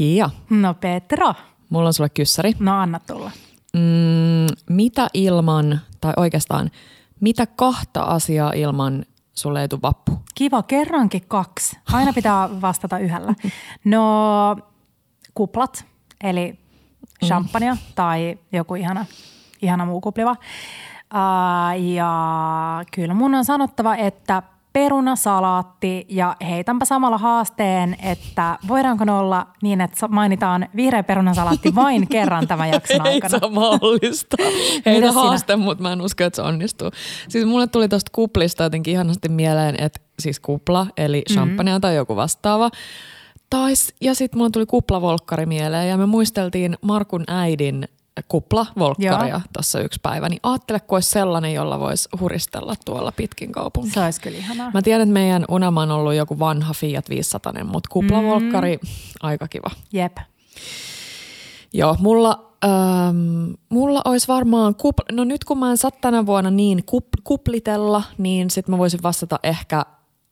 Kiia, No Petra, mulla on sulle kyssäri. no anna tulla. Mm, mitä ilman, tai oikeastaan, mitä kahta asiaa ilman sulle ei tule vappu? Kiva, kerrankin kaksi. Aina pitää vastata yhdellä. No kuplat, eli champagnea tai joku ihana, ihana muu kupliva. Uh, ja kyllä mun on sanottava, että perunasalaatti ja heitänpä samalla haasteen, että voidaanko ne olla niin, että mainitaan vihreä perunasalaatti vain kerran tämän jakson Ei aikana. se ole mahdollista. Heitä haaste, mutta mä en usko, että se onnistuu. Siis mulle tuli tosta kuplista jotenkin ihanasti mieleen, että siis kupla, eli Mhm. champagnea tai joku vastaava. Tai, s- ja sitten mulle tuli kuplavolkkari mieleen ja me muisteltiin Markun äidin kuplavolkkaria tuossa yksi päivä. Niin ajattele, kun olisi sellainen, jolla voisi huristella tuolla pitkin kaupunkia. Se olisi kyllä ihanaa. Mä tiedän, että meidän unelma on ollut joku vanha Fiat 500, mutta kuplavolkkari, mm. aika kiva. Jep. Joo, mulla, ähm, mulla olisi varmaan, kupl- no nyt kun mä en saa tänä vuonna niin kup- kuplitella, niin sit mä voisin vastata ehkä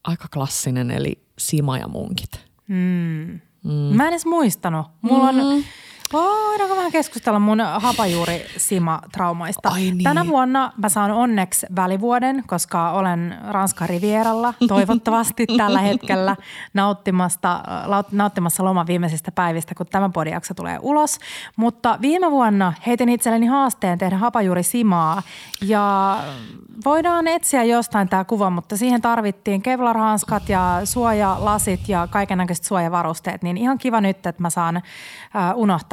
aika klassinen, eli Sima ja munkit. Mm. Mä en edes muistanut. Mulla Mm. on, voidaanko vähän keskustella mun hapajuuri Sima-traumaista? Ai niin. Tänä vuonna mä saan onneksi välivuoden, koska olen Ranskan Rivieralla toivottavasti tällä hetkellä nauttimasta, nauttimassa loman viimeisistä päivistä, kun tämä podijakso tulee ulos. Mutta viime vuonna heitin itselleni haasteen tehdä hapajuuri Simaa ja voidaan etsiä jostain tämä kuva, mutta siihen tarvittiin kevlarhanskat ja suojalasit ja kaikenlaiset suojavarusteet. Niin ihan kiva nyt, että mä saan äh,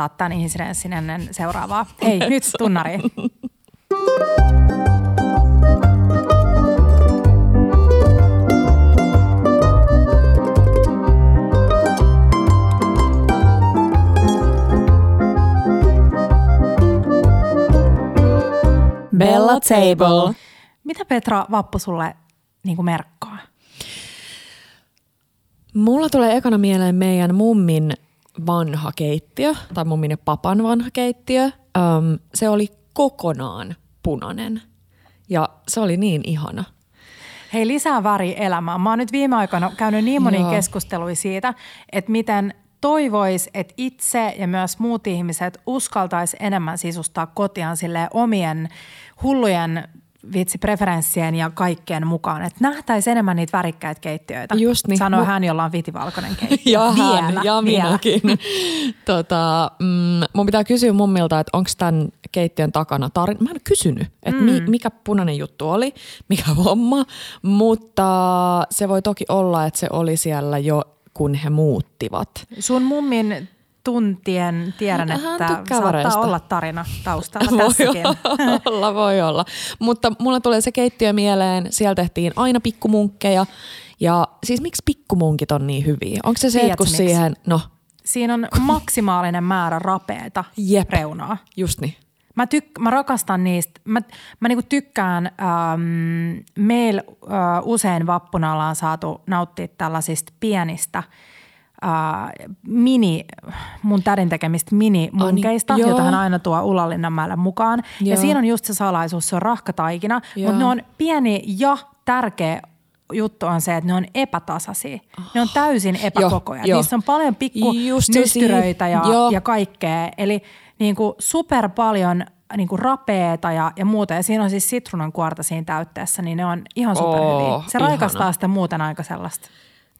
unohtaa tämän insidenssin ennen seuraavaa. Hei, nyt tunnari. Bella Table. Mitä Petra Vappu sulle niin kuin merkkaa? Mulla tulee ekana mieleen meidän mummin vanha keittiö, tai mummin ja papan vanha keittiö. Öm, se oli kokonaan punainen. Ja se oli niin ihana. Hei, lisää väri elämään. Mä oon nyt viime aikoina käynyt niin monia Joo. keskusteluja siitä, että miten toivois, että itse ja myös muut ihmiset uskaltais enemmän sisustaa kotiaan sille omien hullujen vitsi preferenssien ja kaikkien mukaan. Että nähtäisi enemmän niitä värikkäitä keittiöitä. Just niin. Sanoo Mu- hän, jolla on vitivalkoinen keittiö. Ja hän, Vielä, ja vielä. minäkin. tota, mm, mun pitää kysyä mummilta, että onko tämän keittiön takana tarina. Mä en kysynyt, että mm. mi, mikä punainen juttu oli, mikä homma, mutta se voi toki olla, että se oli siellä jo kun he muuttivat. Sun mummin tuntien tiedän, Hän- että saattaa olla tarina taustalla Voi tässäkin. olla, voi olla. Mutta mulla tulee se keittiö mieleen, siellä tehtiin aina pikkumunkkeja. Ja siis miksi pikkumunkit on niin hyviä? Onko se se, että Tiedätkö kun miksi? siihen, no Siinä on maksimaalinen määrä rapeeta Jep. reunaa. just niin. Mä, tyk- mä rakastan niistä. Mä, mä niinku tykkään, ähm, meillä äh, usein vappuna ollaan saatu nauttia tällaisista pienistä äh, mini, mun tädin tekemistä mini-munkeista, niin, joita hän aina tuo Ullanlinnanmäelle mukaan. Ja Joo. siinä on just se salaisuus, se on rahkataikina, Joo. mutta ne on pieni ja tärkeä juttu on se, että ne on epätasaisia. Ne on täysin epäkokoja. joo. Niissä on paljon pikku Just se nystyröitä ja, ja kaikkea. Eli niin kuin super paljon niin kuin rapeeta ja, ja muuta. Ja siinä on siis sitruunankuorta siinä täytteessä, niin ne on ihan superhyviä. Oo, Se ihana. raikastaa sitä muuten aika sellaista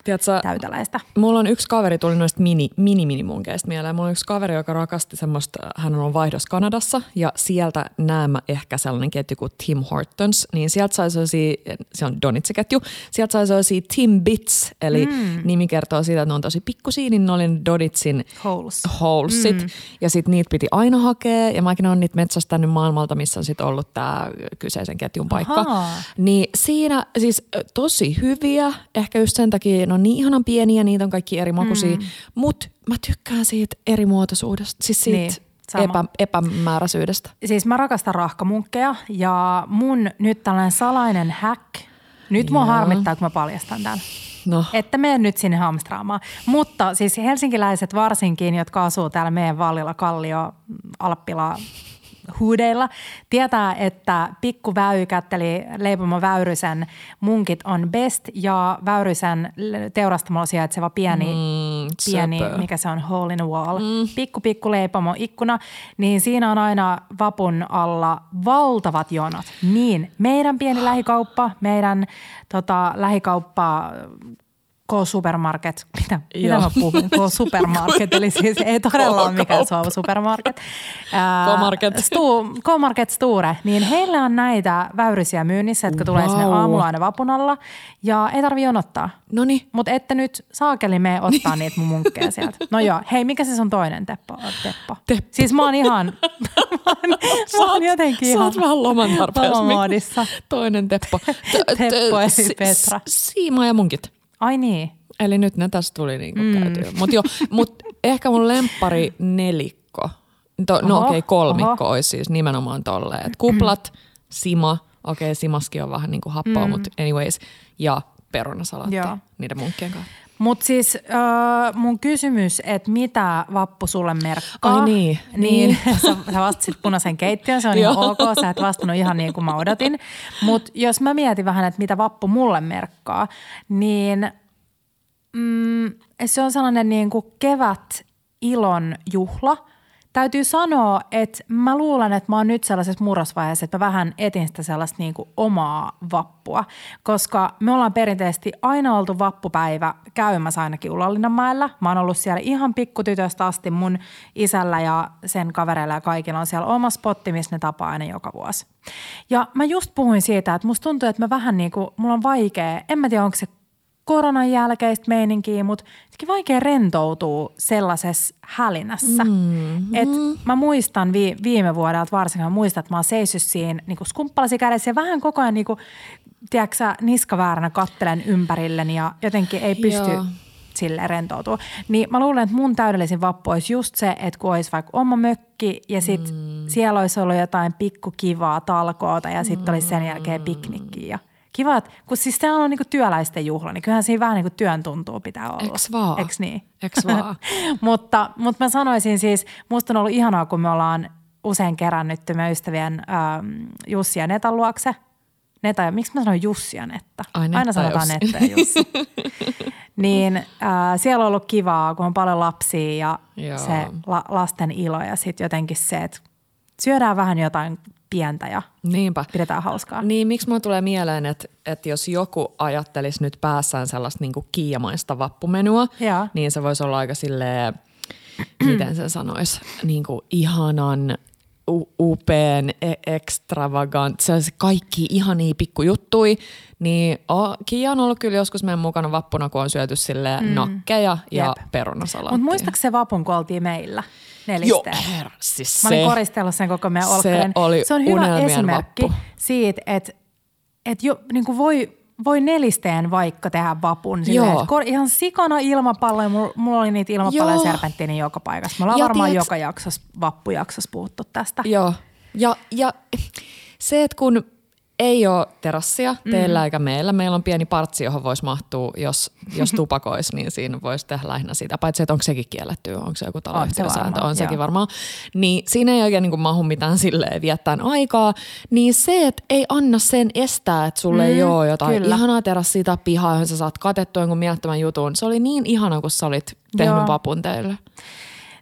Tiedätkö, täyteläistä. Mulla on yksi kaveri, tuli noista mini, mini minimunkeista mieleen. Mulla on yksi kaveri, joka rakasti semmoista, hän on vaihdos Kanadassa ja sieltä näemä ehkä sellainen ketju kuin Tim Hortons, niin sieltä sai sellaisia, se on Donitse-ketju, sieltä sai sellaisia Tim Bits, eli mm. nimi kertoo siitä, että ne on tosi pikkusia, niin ne oli Donitsin Holes. holesit mm. ja sitten niitä piti aina hakea ja mäkin olen niitä metsästänyt maailmalta, missä on sitten ollut tämä kyseisen ketjun paikka. Ahaa. Niin siinä siis tosi hyviä, ehkä just sen takia, ne on niin ihanan pieniä, niitä on kaikki eri makuisia, mm. mutta mä tykkään siitä erimuotoisuudesta, siis siitä Niin, sama. epä, epämääräisyydestä. Siis mä rakastan rahkamunkkeja ja mun nyt tällainen salainen hack, nyt mua harmittaa, kun mä paljastan tämän. No, Että mene nyt sinne hamstraamaan. Mutta siis helsinkiläiset varsinkin, jotka asuu täällä meidän Vallilla, Kallio, Alppila, huudeilla, tietää, että Pikku Väykät eli Leipomo Väyrysen munkit on best ja Väyrysen teurastamalla sijaitseva pieni mm, pieni, mikä se on, hole in a wall, mm. pikku pikku leipomo ikkuna, niin siinä on aina vapun alla valtavat jonot. Niin, meidän pieni lähikauppa, meidän tota, lähikauppa K-supermarket, mitä, mitä mä puhun, K-supermarket, eli siis ei todella ole mikään suova supermarket. K-market. Stu, K-market Sture, niin heillä on näitä väyrysiä myynnissä, jotka tulee sinne aamulla aina vapun alla, ja ei tarvi jonottaa. Noniin. Mutta ette nyt saakeli me ottaa niitä mun munkkeja sieltä. No joo, hei, mikä se sun toinen Teppo? Teppo. Teppo. Siis mä oon ihan, mä oon, mä oon jotenkin sä ihan oot vähän loman tarpeessa. Toinen Teppo. Teppo eli Petra. Siima ja munkit. Ai niin. Eli nyt ne tässä tuli niinku mm. käytyä. Mutta mut ehkä mun lemppari nelikko. To, no okei, okay, kolmikko oho. olisi siis nimenomaan tolleen. Et kuplat, sima, okei okay, simaskin on vähän niinku happoa, mm. mutta anyways. Ja perunasalaatti Joo. niiden munkkien kanssa. Mutta siis äh, mun kysymys, että mitä vappu sulle merkkaa. Ai niin, Niin, sä, sä vastasit punaisen keittiön, se on ihan ok, sä et vastannut ihan niin kuin mä odotin. Mutta jos mä mietin vähän, että mitä vappu mulle merkkaa, niin mm, se on sellainen niin kuin kevät ilon juhla. Täytyy sanoa, että mä luulen, että mä oon nyt sellaisessa murrosvaiheessa, että mä vähän etin sitä sellaista niin kuin omaa vappua, koska me ollaan perinteisesti aina oltu vappupäivä käymässä ainakin Ullanlinnanmäellä. Mä oon ollut siellä ihan pikkutytöstä asti mun isällä ja sen kavereilla ja kaikilla on siellä oma spotti, missä ne tapaa aina joka vuosi. Ja mä just puhuin siitä, että musta tuntuu, että mä vähän niin kuin, mulla on vaikea, en mä tiedä onko se koronan jälkeistä meininkiä, mutta jotenkin vaikea rentoutua sellaisessa hälinässä. Mm-hmm. Et mä muistan vi- viime vuodelta varsinkin, mä muistan, että mä oon seissyt siinä niin skumppalasi kädessä ja vähän koko ajan niin kuin, tiedätkö, niskavääränä kattelen ympärilleni ja jotenkin ei pysty Joo. sille rentoutua. Niin mä luulen, että mun täydellisin vappu olisi just se, että kun olisi vaikka oma mökki ja sit mm. siellä olisi ollut jotain pikkukivaa talkoota ja sitten olisi sen jälkeen piknikki ja kiva, että kun siis tämä on niinku työläisten juhla, niin kyllähän siinä vähän niinku työn tuntuu pitää olla. Eks vaan? Eks niin? Eks vaan? mutta, mutta mä sanoisin siis, musta on ollut ihanaa, kun me ollaan usein kerännytty me ystävien ähm, Jussi ja Netan luokse. Neta ja, miksi mä sanoin Jussi ja Netta? Ai, Netta Aina sanotaan Jussi. Netta ja Jussi. niin äh, siellä on ollut kivaa, kun on paljon lapsia ja Joo. se la, lasten ilo ja sitten jotenkin se, että syödään vähän jotain pientä ja Niinpä. pidetään hauskaa. Niin, miksi mulle tulee mieleen, että, että jos joku ajattelisi nyt päässään sellaista niin kuin kiiamaista vappumenua, Joo. niin se voisi olla aika silleen, miten sen sanoisi, niin kuin ihanan u- upean, e- extravagant, se kaikki ihania pikkujuttui, niin oh, Kiia on ollut kyllä joskus meidän mukana vappuna, kun on syöty sille mm. nakkeja ja Jep. perunasalaattia. Mutta muistatko se vapun, kun oltiin meillä Joo, nelisteen? herra, siis Mä olin se, koristellut sen koko meidän se olkkarin. oli se on hyvä esimerkki vappu. siitä, että, että jo, niin kuin voi, voi nelisteen vaikka tehdä vapun. Silleen, Joo. kor, ihan sikana ilmapalloja. Mulla, mulla oli niitä ilmapalloja Joo. serpenttiini joka paikassa. Me ollaan Ja varmaan tiiäks- joka jaksossa, vappujaksossa puhuttu tästä. Joo. Ja, ja se, että kun ei ole terassia teillä mm. eikä meillä. Meillä on pieni partsi, johon voisi mahtua, jos, jos tupakoisi, niin siinä voisi tehdä lähinnä sitä. Paitsi, että onko sekin kielletty, onko se joku taloyhtiösääntö, on sekin joo. varmaan. Niin siinä ei oikein niin mahu mitään silleen viettään aikaa. Niin se, että ei anna sen estää, että sulle mm, ei ole jotain kyllä. ihanaa terassia tai pihaa, johon sä saat katettua jonkun mielettömän jutun. Se oli niin ihana, kun sä olit tehnyt Joo. vapun teille.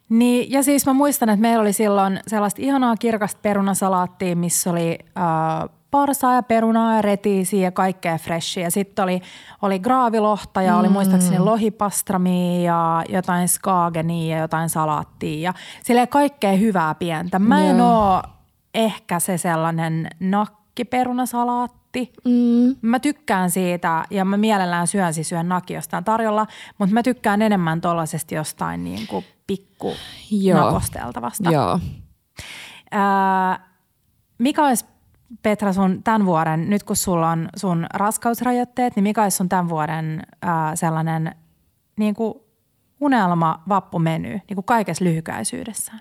Niin, ja siis mä muistan, että meillä oli silloin sellaista ihanaa kirkasta perunasalaattia, missä oli äh, parsaa ja perunaa ja retiisiä ja kaikkea freshia. Sitten oli, oli graavilohta ja oli muistaakseni lohipastramia ja jotain skaagenia ja jotain salaattia ja silleen kaikkea hyvää pientä. Mä en Joo. oo ehkä se sellainen nakkiperunasalaatti. Mm. Mä tykkään siitä ja mä mielellään syön siis syön nakki jostain tarjolla, mutta mä tykkään enemmän tollasesta jostain niin kuin pikku Joo. nakosteltavasta. Joo. Ää, mikä olisi Petra sun tämän vuoden, nyt kun sulla on sun raskausrajoitteet, niin mikä olisi sun tämän vuoden ää, sellainen niin kuin unelma vappumeny niin kuin kaikessa lyhykäisyydessään?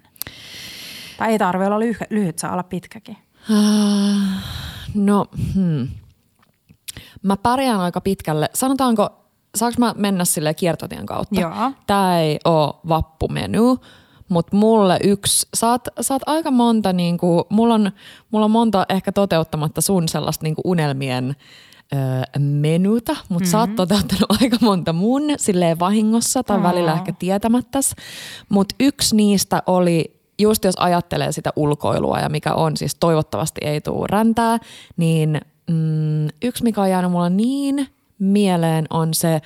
Tai ei tarvitse olla lyhy- lyhyt, saa olla pitkäkin. Ah, No, hmm. Mä pärjään aika pitkälle. Sanotaanko, saanko mä mennä sille kiertotien kautta? Joo. Tää ei oo vappumenu, mutta mulle yksi, saat, saat aika monta, niinku, mulla, on, mulla on monta ehkä toteuttamatta sun sellaista niinku unelmien ö, menuta, mutta mm-hmm. sä oot toteuttanut aika monta mun silleen vahingossa tai Aa. välillä ehkä tietämättäs. Mutta yksi niistä oli, just jos ajattelee sitä ulkoilua ja mikä on, siis toivottavasti ei tule räntää, niin mm, yksi mikä on jäänyt mulla niin mieleen on se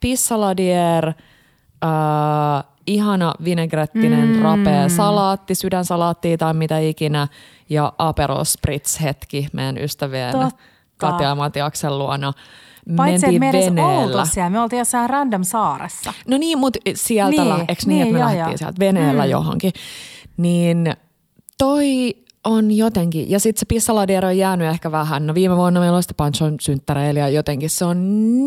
pissaladier, äh, ihana vinegrettinen mm. rapea salaatti, sydänsalaatti tai mitä ikinä ja Aperol Spritz hetki meidän ystävien Totta. Katja ja Matiaksen luona. Paitsi, että me edes veneellä. oltu siellä, me oltiin jossain random saaressa. No niin, mutta sieltä, Niin, niin, eikö niin, niin, että me joo, lähdettiin joo. sieltä veneellä mm. johonkin. Niin toi on jotenkin, ja sitten se pissaladiero on jäänyt ehkä vähän. No viime vuonna meillä oli sitten Panchon synttäreillä ja jotenkin se on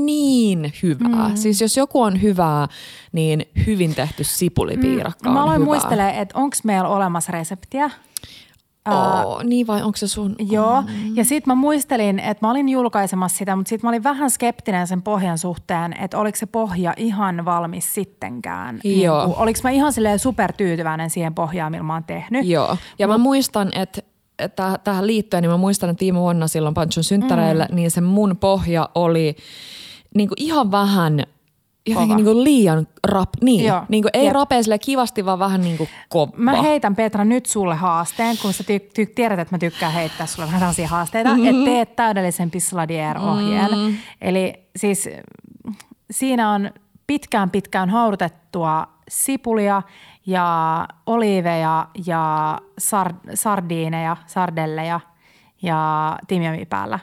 niin hyvää. Mm. Siis jos joku on hyvää, niin hyvin tehty sipulipiirakka Mä on aloin muistelemaan, että onko meillä olemassa reseptiä. Oo, niin vai onko se sun? Joo, ja sitten mä muistelin, että mä olin julkaisemassa sitä, mutta sitten mä olin vähän skeptinen sen pohjan suhteen, että oliko se pohja ihan valmis sittenkään. Joo. Niin oliko mä ihan silleen supertyytyväinen siihen pohjaan, millä mä oon tehnyt. Joo, ja mä muistan, että että tähän liittyen, niin mä muistan, että viime vuonna silloin Panchon synttäreillä, mm. niin se mun pohja oli niin kuin ihan vähän jotenkin niin kuin liian rap, niin, Joo. niin kuin ei Jep. rapea sille kivasti, vaan vähän niin kuin kova. Mä heitän Petra nyt sulle haasteen, kun sä ty- ty- tiedät, että mä tykkään heittää sulle vähän tällaisia haasteita, mm-hmm. että teet täydellisen Pissaladier-ohjeen. Mm-hmm. Eli siis siinä on pitkään pitkään haudutettua sipulia ja oliiveja ja sar- sardiineja, sardelleja ja timjami päällä.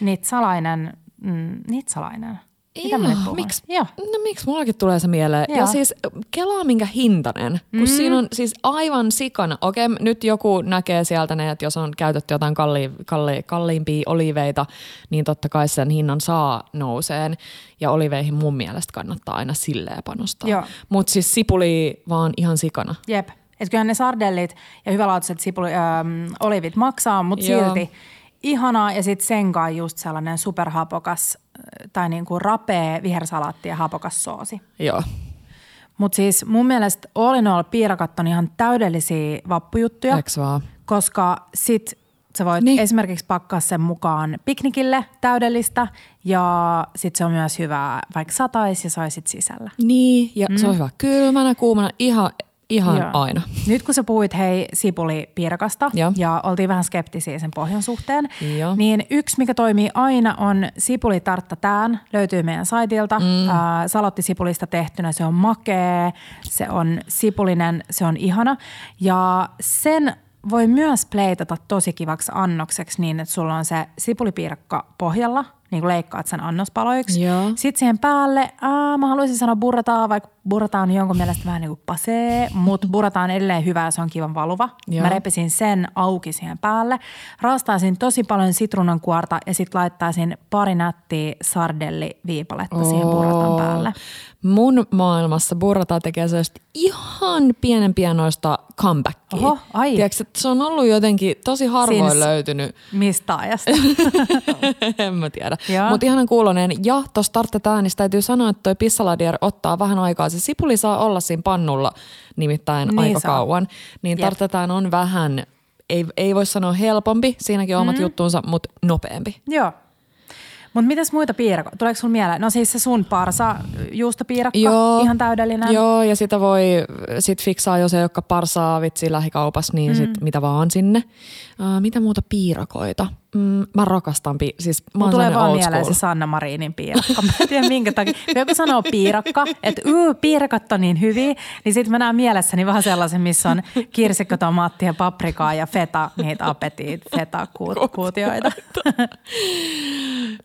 Nitsalainen, mm, nitsalainen. Mitä puhun? miksi, Joo. no miksi mullakin tulee se mieleen? Joo. Ja siis kelaa minkä hintainen, kun mm. siinä on siis aivan sikana. Okei, nyt joku näkee sieltä ne, että jos on käytetty jotain kalli, kalli, kalliimpia oliveita, niin totta kai sen hinnan saa nouseen. Ja oliveihin mun mielestä kannattaa aina silleen panostaa. Joo. Mutta siis sipuli vaan ihan sikana. Jep. Että kyllähän ne sardellit ja hyvälaatuiset sipuli, ähm, olivit maksaa, mutta Joo. silti ihanaa. Ja sitten sen kanssa just sellainen superhapokas tai niinku rapea vihersalaatti ja hapokas soosi. Joo. Mutta siis mun mielestä all in all piirakat on ihan täydellisiä vappujuttuja, Eks vaan? koska sit sä voit Niin. niin. esimerkiksi pakkaa sen mukaan piknikille täydellistä ja sit se on myös hyvää vaikka satais ja saisit sisällä. Niin, ja mm. se on hyvä kylmänä, kuumana, ihan, ihan Joo. aina. Nyt kun sä puhuit hei sipulipiirakasta Joo. ja oltiin vähän skeptisiä sen pohjan suhteen, Joo. niin yksi mikä toimii aina on sipulitartta tään, löytyy meidän saitilta. Mm. Äh, salottisipulista tehtynä, se on makea, se on sipulinen, se on ihana ja sen voi myös pleitata tosi kivaksi annokseksi niin, että sulla on se sipulipiirakka pohjalla, niin kuin leikkaat sen annospaloiksi. Joo. Sitten siihen päälle, aa, mä haluaisin sanoa burrataa, vaikka burrata on jonkun mielestä vähän niin kuin pasee, mutta burrata on edelleen hyvä ja se on kivan valuva. Joo. Mä repisin sen auki siihen päälle. Raastaisin tosi paljon sitruunankuorta ja sitten laittaisin pari nättiä sardelliviipaletta siihen burratan päälle. Mun maailmassa burrata tekee sellaista ihan pienen pienoista comebackia. Oho, ai. Tiedätkö, että se on ollut jotenkin tosi harvoin Since- löytynyt. Mistä ajasta? en mä tiedä. Mutta ihanan kuulonen. Ja tuosta tarttetäänistä täytyy sanoa, että toi pissaladier ottaa vähän aikaa. Se sipuli saa olla siinä pannulla nimittäin Niin aika saa. kauan. Niin tarttetaan on vähän, ei, ei voi sanoa helpompi, siinäkin on omat Mm-hmm. juttuunsa, mutta nopeampi. Joo. Mutta mitäs muita piirakkoja? Tuleeko sulla mieleen? No siis se sun parsa juustopiirakka, Joo. ihan täydellinen. Joo, ja sitä voi sit fiksaa, jos ei olekaan parsaa vitsi lähikaupassa, niin sit mitä vaan sinne. Uh, mitä muuta piirakoita? Mm, mä rakastan, pi- siis mä oon tulee vaan mieleen se Sanna Marinin piirakka. Mä en tiedä minkä takia. Kun joku sanoo piirakka, että uu, piirakat on niin hyviä, niin sitten mä näen mielessäni vähän sellaisen, missä on kirsikko, tomaattia, paprikaa ja feta, niitä apetiit, feta-kuutioita.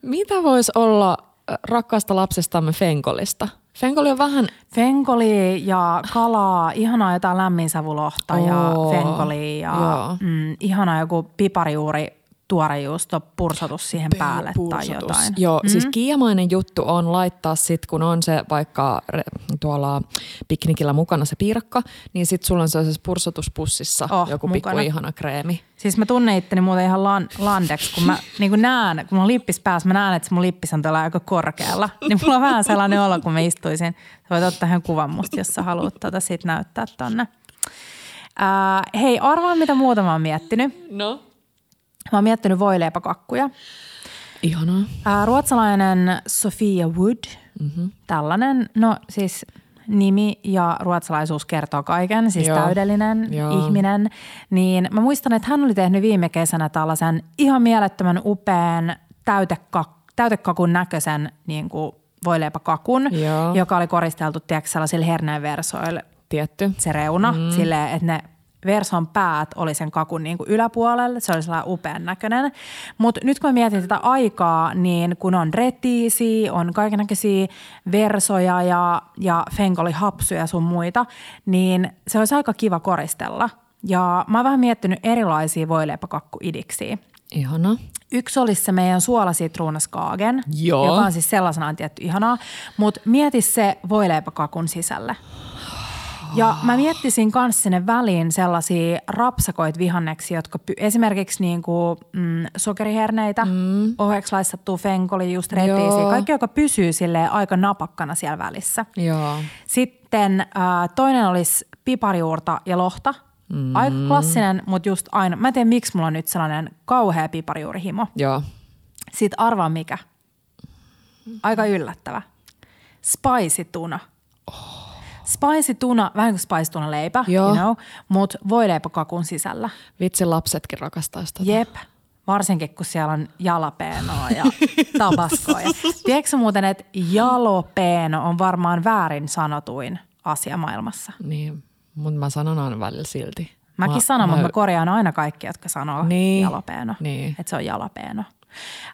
Mitä voisi olla äh, rakkaasta lapsestamme Fenkolista? Fenkoli on vähän, Fenkoli ja kalaa, ihanaa jotain lämminsavulohta ja Oo, fenkoli ja joo. mm, ihanaa joku piparijuuri tuorejuusto, pursotus siihen päälle tai pursotus. jotain. Joo, mm. siis kiiamainen juttu on laittaa sit, kun on se vaikka re- tuolla piknikillä mukana se piirakka, niin sit sulla on sellaisessa pursotuspussissa Oh, joku pikku mukana. ihana kreemi. Siis mä tunnen itteni muuten ihan lan, landeksi, kun mä niin näen, kun on lippis päässä, mä näen, että se mun lippis on tuolla aika korkealla. Niin mulla on vähän sellainen olo, kun mä istuisin. Sä voit ottaa ihan kuvan musta, jos sä haluat tuota sit näyttää tonne. Ää, hei, arvaa mitä muuta mä oon miettinyt. No. Mä oon miettinyt voileipäkakkuja. Ihanaa. Ää, ruotsalainen Sofia Wood, mm-hmm. tällainen, no siis nimi ja ruotsalaisuus kertoo kaiken, siis Joo. täydellinen Joo. ihminen. Niin mä muistan, että hän oli tehnyt viime kesänä tällaisen ihan mielettömän upean täytekak, täytekakun näköisen niin kuin voileipäkakun, Joo. joka oli koristeltu tiedätkö, sellaisilla herneenversoilla Tietty. se reuna mm. silleen, että ne verson päät oli sen kakun niin kuin yläpuolella. Se oli sellainen upean näköinen. Mutta nyt kun mä mietin tätä aikaa, niin kun on retiisiä, on kaikenlaisia versoja ja, ja fenkolihapsuja ja sun muita, niin se olisi aika kiva koristella. Ja mä oon vähän miettinyt erilaisia voileipäkakkuidiksiä. Ihana. Yksi olisi se meidän suolasitruunaskaagen, Joo. joka on siis sellaisenaan tietty ihanaa, mutta mieti se voileipäkakun sisälle. Ja mä miettisin myös sinne väliin sellaisia rapsakoit vihanneksia, jotka py- esimerkiksi niin kuin, mm, sokeriherneitä, mm. oheeksi laissattua fenkoli, just retiisiä, kaikki, joka pysyy sille aika napakkana siellä välissä. Joo. Sitten äh, toinen olisi piparijuurta ja lohta. Mm. Aika klassinen, mutta just aina. Mä en tiedä, miksi mulla on nyt sellainen kauhea piparijuurihimo. Joo. Sitten arvaa mikä. Aika yllättävä. Spicy tuna. Spicy tuna, vähän kuin spicy tuna leipä, Joo. you know, mutta voileipäkakun sisällä. Vitsi lapsetkin rakastaa sitä. Jep. Varsinkin, kun siellä on jalapeenoa ja tabaskoa. Ja, tiedätkö muuten, että jalopeeno on varmaan väärin sanotuin asia maailmassa? Niin, mutta mä sanon aina välillä silti. Mäkin Mä- sanon, mutta mä korjaan aina kaikki, jotka sanoo Niin. jalopeeno. Niin. Että se on jalapeeno.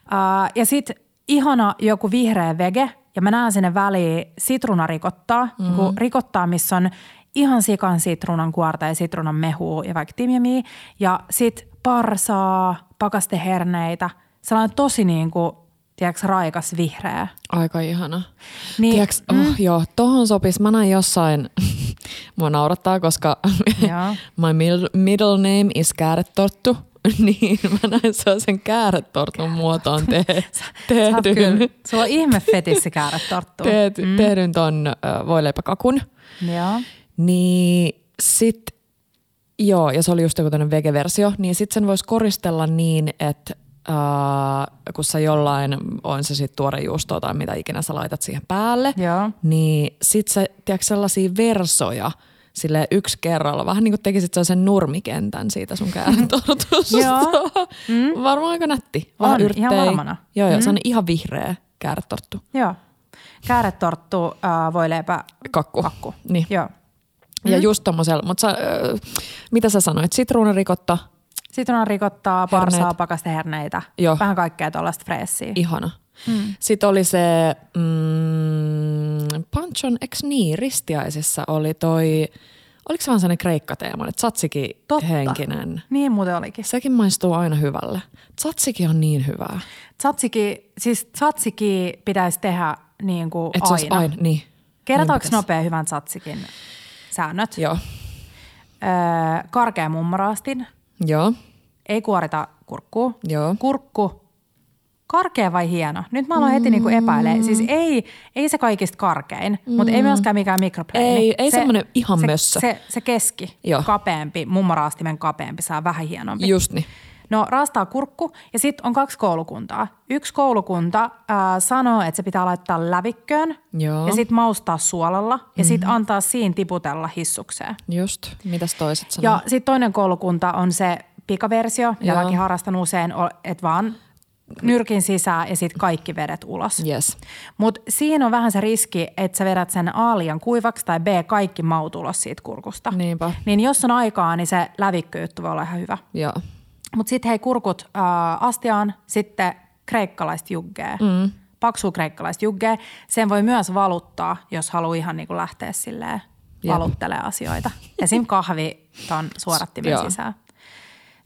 Uh, ja sitten ihana joku vihreä vege, ja mä näen sinne väliin sitruunarikottaa, mm. Mhm. niin rikottaa, missä on ihan sikan sitruunan kuorta ja sitruunan mehua ja vaikka timjamia. Ja sit parsaa, pakasteherneitä, sellainen tosi niin kuin, tiedätkö, raikas vihreä. Aika ihana. Niin, Tiedätkö, oh, mm. joo, tohon sopis. Mä näin jossain, mua naurattaa, koska my middle, middle name is kääretorttu. niin mä näin sellaisen kääretortun muotoon te- Sä tehdyn, sulla on ihme fetissi käydä torttuun. te- mm. tehdyn ton äh, voileipäkakun. Joo. Niin sit, joo, ja se oli just joku tämmöinen vegeversio, niin sit sen voisi koristella niin, että äh, kun sä jollain, on se sitten tuore juustoa tai mitä ikinä sä laitat siihen päälle, Joo. niin sit sä, tiedätkö, sellaisia versoja, sille yksi kerralla, vähän niin kuin tekisit sellaisen nurmikentän siitä sun käärentortusta. Joo. mm. Varmaan aika nätti. Vähän On, yrttejä. ihan varmana. Joo, joo, mm. se on ihan vihreä kääretorttu. Joo. Kääretorttu, äh, voileipä, Kakku. kakku. Niin. Joo. Ja just tommosella, mutta sä, äh, mitä sä sanoit, sitruunarikotta, Sitruunan rikottaa, parsaa, pakasteherneitä. Joo. Vähän kaikkea tuollaista freessiä. ihana. Mm. Sitten oli se, mm, Panchon, eks niin, ristiäisissä oli toi, oliko se vaan sellainen kreikkateema, että tzatziki Totta. henkinen. Niin muuten olikin. Sekin maistuu aina hyvälle. Tzatziki on niin hyvää. Tzatziki, siis tzatziki pitäisi tehdä niin kuin olisi aina. aina, niin. Kerrotaanko Niin nopea hyvän tzatsikin säännöt? Joo. Öö, karkea mummaraastin, Joo. ei kuorita kurkkuu. Joo. Kurkku, karkea vai hieno? Nyt mä aloin heti niinku epäilemään. Siis ei, ei se kaikista karkein, mm. mutta ei myöskään mikään mikropleini. Ei- ei semmonen ihan se, mössö. Se, se keski, Joo. kapeampi, mummoraastimen kapeampi, saa vähän hienompi. Just niin. No raastaa kurkku ja sitten on kaksi koulukuntaa. Yksi koulukunta ää, sanoo, että se pitää laittaa lävikköön Joo. ja sitten maustaa suolalla ja sitten antaa siinä tiputella hissukseen. Just. Mitäs toiset sanoo? Ja sitten toinen koulukunta on se pikaversio, mitä harrastan usein, että vaan nyrkin sisään ja sitten kaikki vedet ulos. Yes. Mutta siinä on vähän se riski, että sä vedät sen A liian kuivaksi tai B kaikki maut ulos siitä kurkusta. Niinpä. Niin jos on aikaa, niin se lävikköjuttu voi olla ihan hyvä. Joo. Mutta sitten hei kurkut äh, astiaan, sitten kreikkalaista juggea. Mm. Paksua kreikkalaista juggea. Sen voi myös valuttaa, jos haluaa ihan niinku lähteä silleen valuttelee asioita. Esim. kahvi ton suorattimen sisään.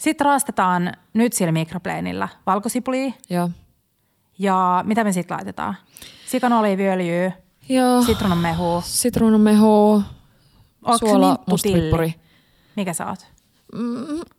Sitten raastetaan nyt sillä mikropleinillä valkosipulia Joo. ja mitä me sitten laitetaan? Sikan oliiviöljyä, Joo. sitruunanmehua. Sitruunanmehu, Onko se suola, mustapippuri. Mikä sä oot?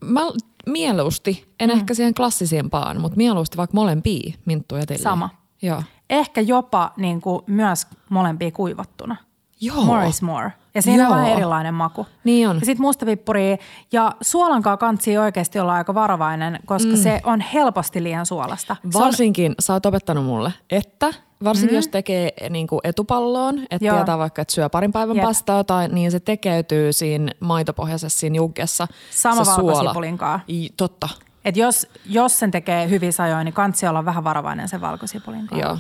Mä mieluusti, en mm. ehkä siihen klassisimpaan, mutta mieluusti vaikka molempia minttuja ja tilliä. Sama. Joo. Ehkä jopa niin kuin myös molempia kuivattuna. Joo. More is more. Ja siinä Joo. on vähän erilainen maku. Niin on. Ja sitten mustapippuri ja suolankaa kantsii oikeasti olla aika varovainen, koska mm. se on helposti liian suolasta. Se on, Varsinkin sä oot opettanut mulle, että varsinkin mm-hmm. jos tekee niin kuin etupalloon, että Joo. tietää vaikka, että syö parin päivän Jep. pastaa tai niin se tekeytyy siinä maitopohjaisessa siinä juggessa. Sama valkosipulinkaan. Totta, Et jos, jos sen tekee hyvin sajoin, niin kansi olla vähän varovainen sen valkosipulin kanssa. joo.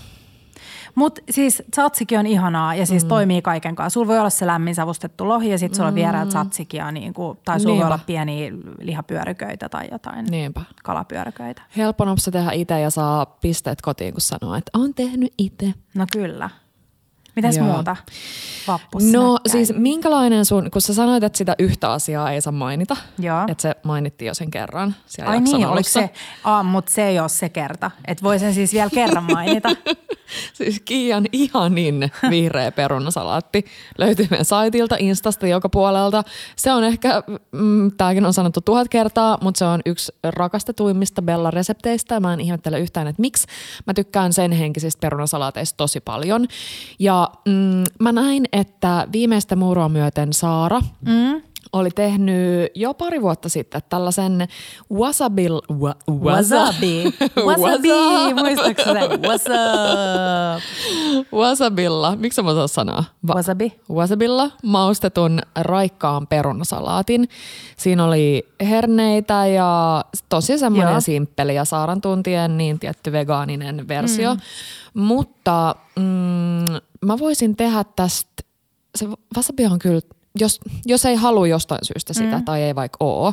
Mutta siis tzatsikin on ihanaa ja siis mm. toimii kaiken kanssa. Sulla voi olla se lämmin savustettu lohi ja sitten sulla on vierellä tzatsikia, niin kuin, tai sulla voi Niinpä. olla pieniä lihapyöryköitä tai jotain Niinpä. kalapyöryköitä. Helppo nopsa tehdä itse ja saa pisteet kotiin, kun sanoo, että on tehnyt itse. No kyllä. Mitäs Joo. muuta vappussa No käy? siis minkälainen sun, kun sä sanoit, että sitä yhtä asiaa ei saa mainita, Joo. että se mainittiin jo sen kerran siellä Ai niin, oliko se? Aa, mutta se ei ole se kerta. Että voi sen siis vielä kerran mainita. Siis Kiian ihanin vihreä perunasalaatti löytyy meidän saitilta, Instasta joka puolelta. Se on ehkä, mm, tämäkin on sanottu tuhat kertaa, mutta se on yksi rakastetuimmista Bella-resepteistä. Mä en ihmettele yhtään, että miksi. Mä tykkään sen henkisistä perunasalaateista tosi paljon. Ja mm, mä näin, että viimeistä muurua myöten Saara mm. oli tehnyt jo pari vuotta sitten tällaisen wasabil... Wa, Wasabi. Wasabi. Wasa- Muistatko se? Wasab. Wasabilla, miksi mä osaa sanoa? Va- Wasabi. Wasabilla maustetun raikkaan perunasalaatin. Siinä oli herneitä ja tosi semmoinen Joo. simppeli ja Saaran tuntien niin tietty vegaaninen versio. Mm. Mutta mm, mä voisin tehdä tästä, se wasabi on kyllä, jos, jos ei halua jostain syystä sitä mm. tai ei vaikka oo,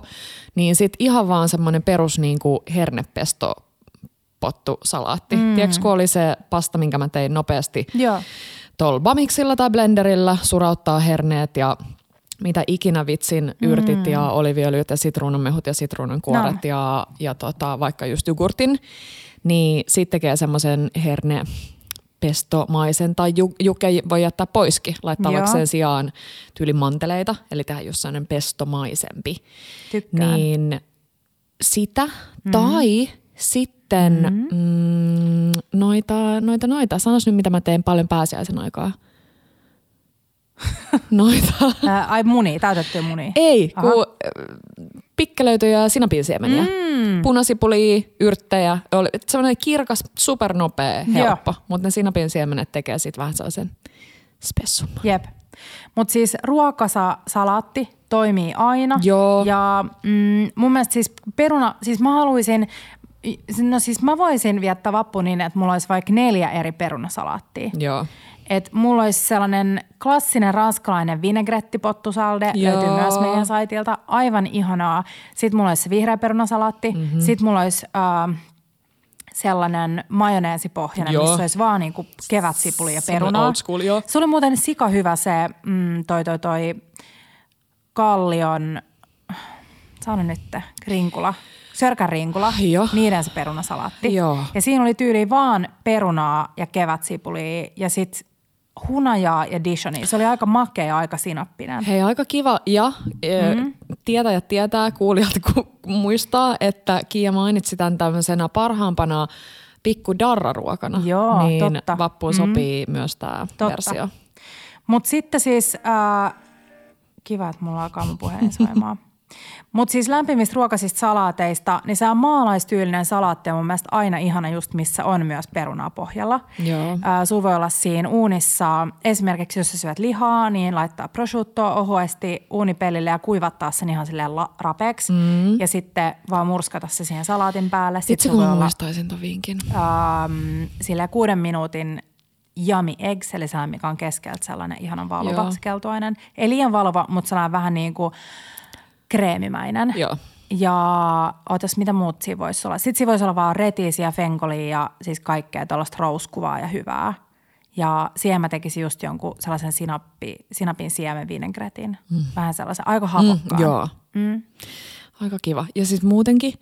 niin sit ihan vaan semmoinen perus niin kuin hernepesto pottu salaatti. Mm. Tiedätkö, kun oli se pasta, minkä mä tein nopeasti tuolla bamiksilla tai blenderillä, surauttaa herneet ja mitä ikinä vitsin yrtit mm. ja oliviöljyt ja sitruunanmehut ja sitruunankuoret No. ja, ja tota, vaikka just jogurtin, niin sitten tekee semmoisen herne pestomaisen tai ju, juke voi jättää poiskin, laittaa Joo. vaikka sen sijaan tyyli manteleita, eli tehdä just sellainen pestomaisempi. Tykkään. Niin sitä mm. tai sitten mm, noita, noita, noita. Sanois nyt, mitä mä teen paljon pääsiäisen aikaa. noita. Ää, ai muni, täytettyä muni. Ei, Aha. kun pikkelöityjä ja sinapinsiemeniä. Mm. Punasipulia, yrttejä. Oli semmoinen kirkas, supernopea, helppo. Mutta ne sinapin tekee sitten vähän sellaisen spessun. Jep. Mutta siis ruokasalaatti toimii aina. Joo. Ja mm, mun mielestä siis peruna, siis mä haluaisin, no siis mä voisin viettää vappu niin, että mulla olisi vaikka neljä eri perunasalaattia. Joo. Et mulla olisi sellainen klassinen ranskalainen vinegrettipottusalde, Joo. löytyy myös meidän saitilta, aivan ihanaa. Sitten mulla olisi se vihreä perunasalaatti, mm-hmm. sitten mulla olisi äh, sellainen majoneesipohjainen, Joo. missä olisi vaan niinku kevätsipuli ja perunaa. old school, joo. Se oli muuten sika hyvä se mm, toi toi toi Kallion, sano nyt, rinkula, sörkän rinkula, Joo. niiden se perunasalaatti. Joo. Ja siinä oli tyyli vaan perunaa ja kevätsipulia ja sitten hunajaa ja dishonia. Se oli aika makea ja aika sinappinen. Hei, aika kiva. Ja mm-hmm. tietäjät tietää, kuulijat ku- muistaa, että Kiia mainitsi tämän tämmöisenä parhaampana pikku darraruokana. Joo, niin totta. vappuun sopii myös tämä versio. Mutta sitten siis, äh, kiva, että mulla alkaa mun puheen soimaan. Mutta siis lämpimistä ruokasista salaateista, niin se on maalaistyylinen salaatti on mun mielestä aina ihana just missä on myös perunaa pohjalla. Joo. Ää, sulla voi olla siinä uunissa, esimerkiksi jos sä syöt lihaa, niin laittaa prosciuttoa ohuesti uunipellille ja kuivattaa sen ihan silleen la- rapeeksi. Mm. Ja sitten vaan murskata se siihen salaatin päälle. Itse kun olla muistaisin ton vinkin. ähm, silleen kuuden minuutin yummy eggs, eli sellainen, mikä on keskeltä sellainen ihanan keltuainen. Ei liian valva, mutta sellainen vähän niin kuin kreemimäinen. Joo. Ja ootas, mitä muut siinä voisi olla? Sitten siinä voisi olla vaan retiisiä, fenkolia ja siis kaikkea tuollaista rouskuvaa ja hyvää. Ja siihen mä tekisin just jonkun sellaisen sinappi, sinapin siemen vinegretin. Mm. Vähän sellaisen, aika hapokkaan. Joo. Mm. Aika kiva. Ja siis muutenkin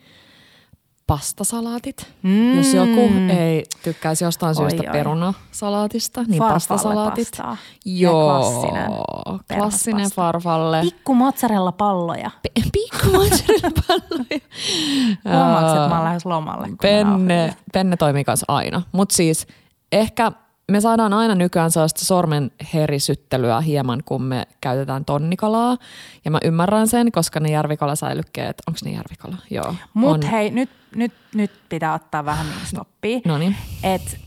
pastasalaatit. Mm. Jos joku ei tykkäisi jostain syystä oi. perunasalaatista, niin Farfalle pastasalaatit. pastaa. Ja Joo, klassinen klassinen perhospasta. farfalle. Pikku mozzarella palloja. Pikku mozzarella-palloja. Huomaatko, että mä oon lähes lomalle? Penne, penne toimii kanssa aina. Mutta siis ehkä me saadaan aina nykyään sellaista sormen herisyttelyä hieman, kun me käytetään tonnikalaa. Ja mä ymmärrän sen, koska ne järvikalasäilykkeet, onko ne järvikala? Joo. Mutta hei, nyt, nyt, nyt pitää ottaa vähän niin stoppia. No niin. Et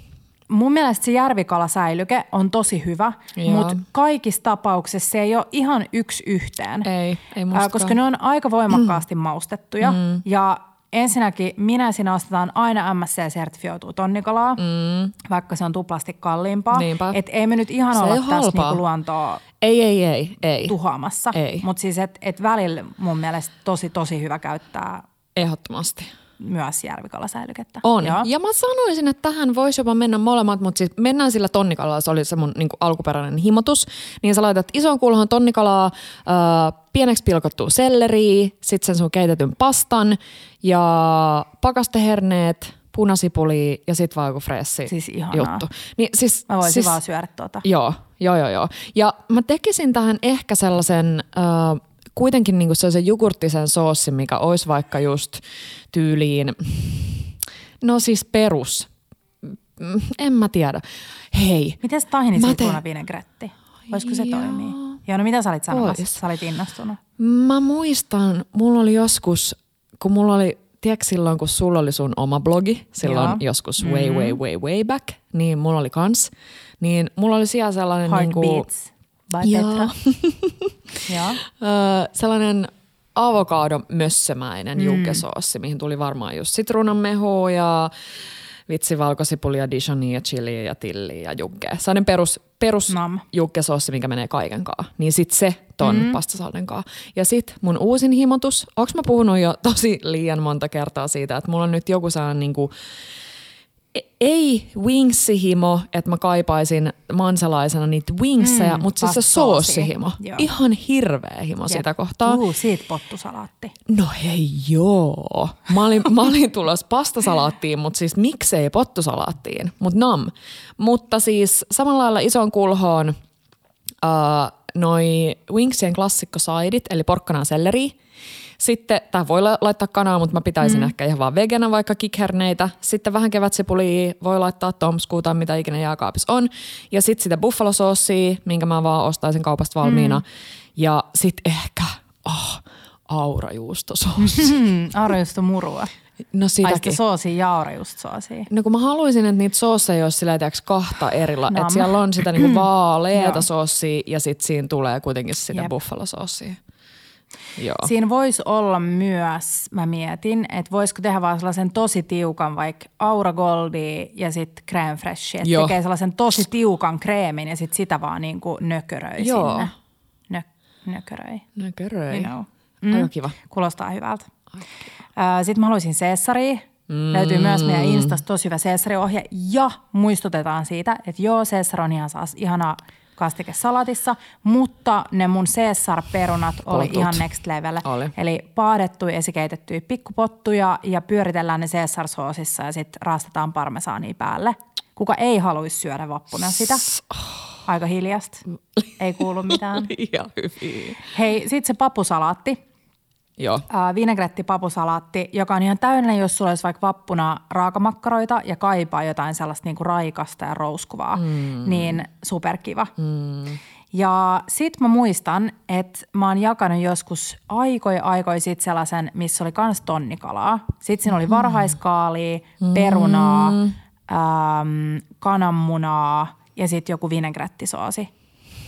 mun mielestä se järvikalasäilyke on tosi hyvä, mutta kaikissa tapauksissa se ei ole ihan yksi yhteen. Ei, ei mustakaan. Koska ne on aika voimakkaasti mm. maustettuja mm. ja ensinnäkin minä sinä ostetaan aina MSC-sertifioitua tonnikalaa, mm. vaikka se on tuplasti kalliimpaa. Et ei me nyt ihan se olla tässä niinku luontoa ei, ei, ei, ei. tuhoamassa. Mutta siis et, et välillä mun mielestä tosi, tosi hyvä käyttää. Ehdottomasti myös järvikalasäilykettä. On. Joo. Ja mä sanoisin, että tähän voisi jopa mennä molemmat, mutta siis mennään sillä tonnikalalla, se oli se mun niin alkuperäinen himotus. Niin sä laitat ison kulhon tonnikalaa, äh, pieneksi pilkottua selleriä, sitten sen sun keitetyn pastan ja pakasteherneet, punasipuli ja sitten vaan joku fressi siis juttu. Niin, siis, mä voisin siis, vaan syödä tuota. Joo, joo, joo, joo. Ja mä tekisin tähän ehkä sellaisen... Äh, kuitenkin niin se jogurttisen soossi, mikä olisi vaikka just tyyliin, no siis perus. En mä tiedä. Hei. Miten tahinisitruuna vinegretti? Voisiko se toimia? Joo, no mitä sä olit sanomassa? Sä olit innostunut. Mä muistan, mulla oli joskus, kun mulla oli, tiedätkö silloin, kun sulla oli sun oma blogi, silloin Joo. joskus way, mm-hmm. way, way, way back, niin mulla oli kans. Niin mulla oli siellä sellainen Heartbeats. niin kuin, by Petra. ja. sellainen avokadon mössömäinen mm. jukkesoossi, mihin tuli varmaan just sitruunanmehua ja vitsi valkosipulia, dijonia, chiliä ja tilliä ja jukke. Sellainen perus, perus jukkesoossi, mikä menee kaiken kaa. Niin sit se ton mm. pastasalden kaa. Ja sit mun uusin himotus, onks mä puhunut jo tosi liian monta kertaa siitä, että mulla on nyt joku sellainen niinku, ei wingsi-himo, että mä kaipaisin mansalaisena niitä wingsejä, mm, mutta siis se soossihimo. Ihan hirveä himo Jep. sitä kohtaa. Uu, siitä pottusalaatti. No hei joo. Mä olin, mä olin tulossa pastasalaattiin, mutta siis miksei pottusalaattiin, mutta nam. Mutta siis samalla lailla ison kulhoon uh, noi wingsien klassikkosaidit, eli porkkana selleri sitten, tämä voi laittaa kanaa, mutta mä pitäisin mm. ehkä ihan vaan vegana vaikka kikherneitä. Sitten vähän kevätsipulia, voi laittaa tomskuu tai mitä ikinä jääkaapissa on. Ja sitten sitä buffalo-soossia, minkä mä vaan ostaisin kaupasta valmiina. Mm. Ja sitten ehkä, oh, aurajuustosoossi. Mm, aurajuustomurua. No sitäkin. Ai soosia ja aurajuustosoosia. No kun mä haluaisin, että niitä soosseja olisi sillä kahta erilla. Että siellä on sitä niinku vaaleeta soossia ja sitten siinä tulee kuitenkin sitä buffalo-soossia. Joo. Siinä voisi olla myös, mä mietin, että voisiko tehdä vaan sellaisen tosi tiukan vaikka Aura Goldi ja sitten crème fresh. Että tekee sellaisen tosi tiukan kreemin ja sitten sitä vaan niin kuin nököröi Joo. sinne. Nö, nököröi. Nököröi. You know. mm. Aika kiva. Kuulostaa hyvältä. Sitten mä haluaisin Caesaria. Mm. Löytyy myös meidän Instasta tosi hyvä Caesari-ohje. Ja muistutetaan siitä, että joo, Caesar on ihan ihana kastikesalatissa, mutta ne mun Caesar-perunat oli Poltut. ihan next level. Oli. Eli paadettuja esikeitettyjä pikkupottuja ja pyöritellään ne Caesar-soosissa ja sitten raastetaan parmesaania päälle. Kuka ei haluaisi syödä vappuna sitä? Aika hiljasta. Ei kuulu mitään. Liian hyviä. Hei, sitten se papusalaatti. Joo. Äh, vinegretti papusalaatti, joka on ihan täydellinen, jos sulla olisi vaikka vappuna raakamakkaroita ja kaipaa jotain sellaista niinku raikasta ja rouskuvaa, mm. niin superkiva. Mm. Ja sit mä muistan, että mä oon jakanut joskus aikoja aikoja sit sellaisen, missä oli kans tonnikalaa. Sitten siinä oli mm. varhaiskaalia, perunaa, mm. ähm, kananmunaa ja sitten joku vinegrettisoosi.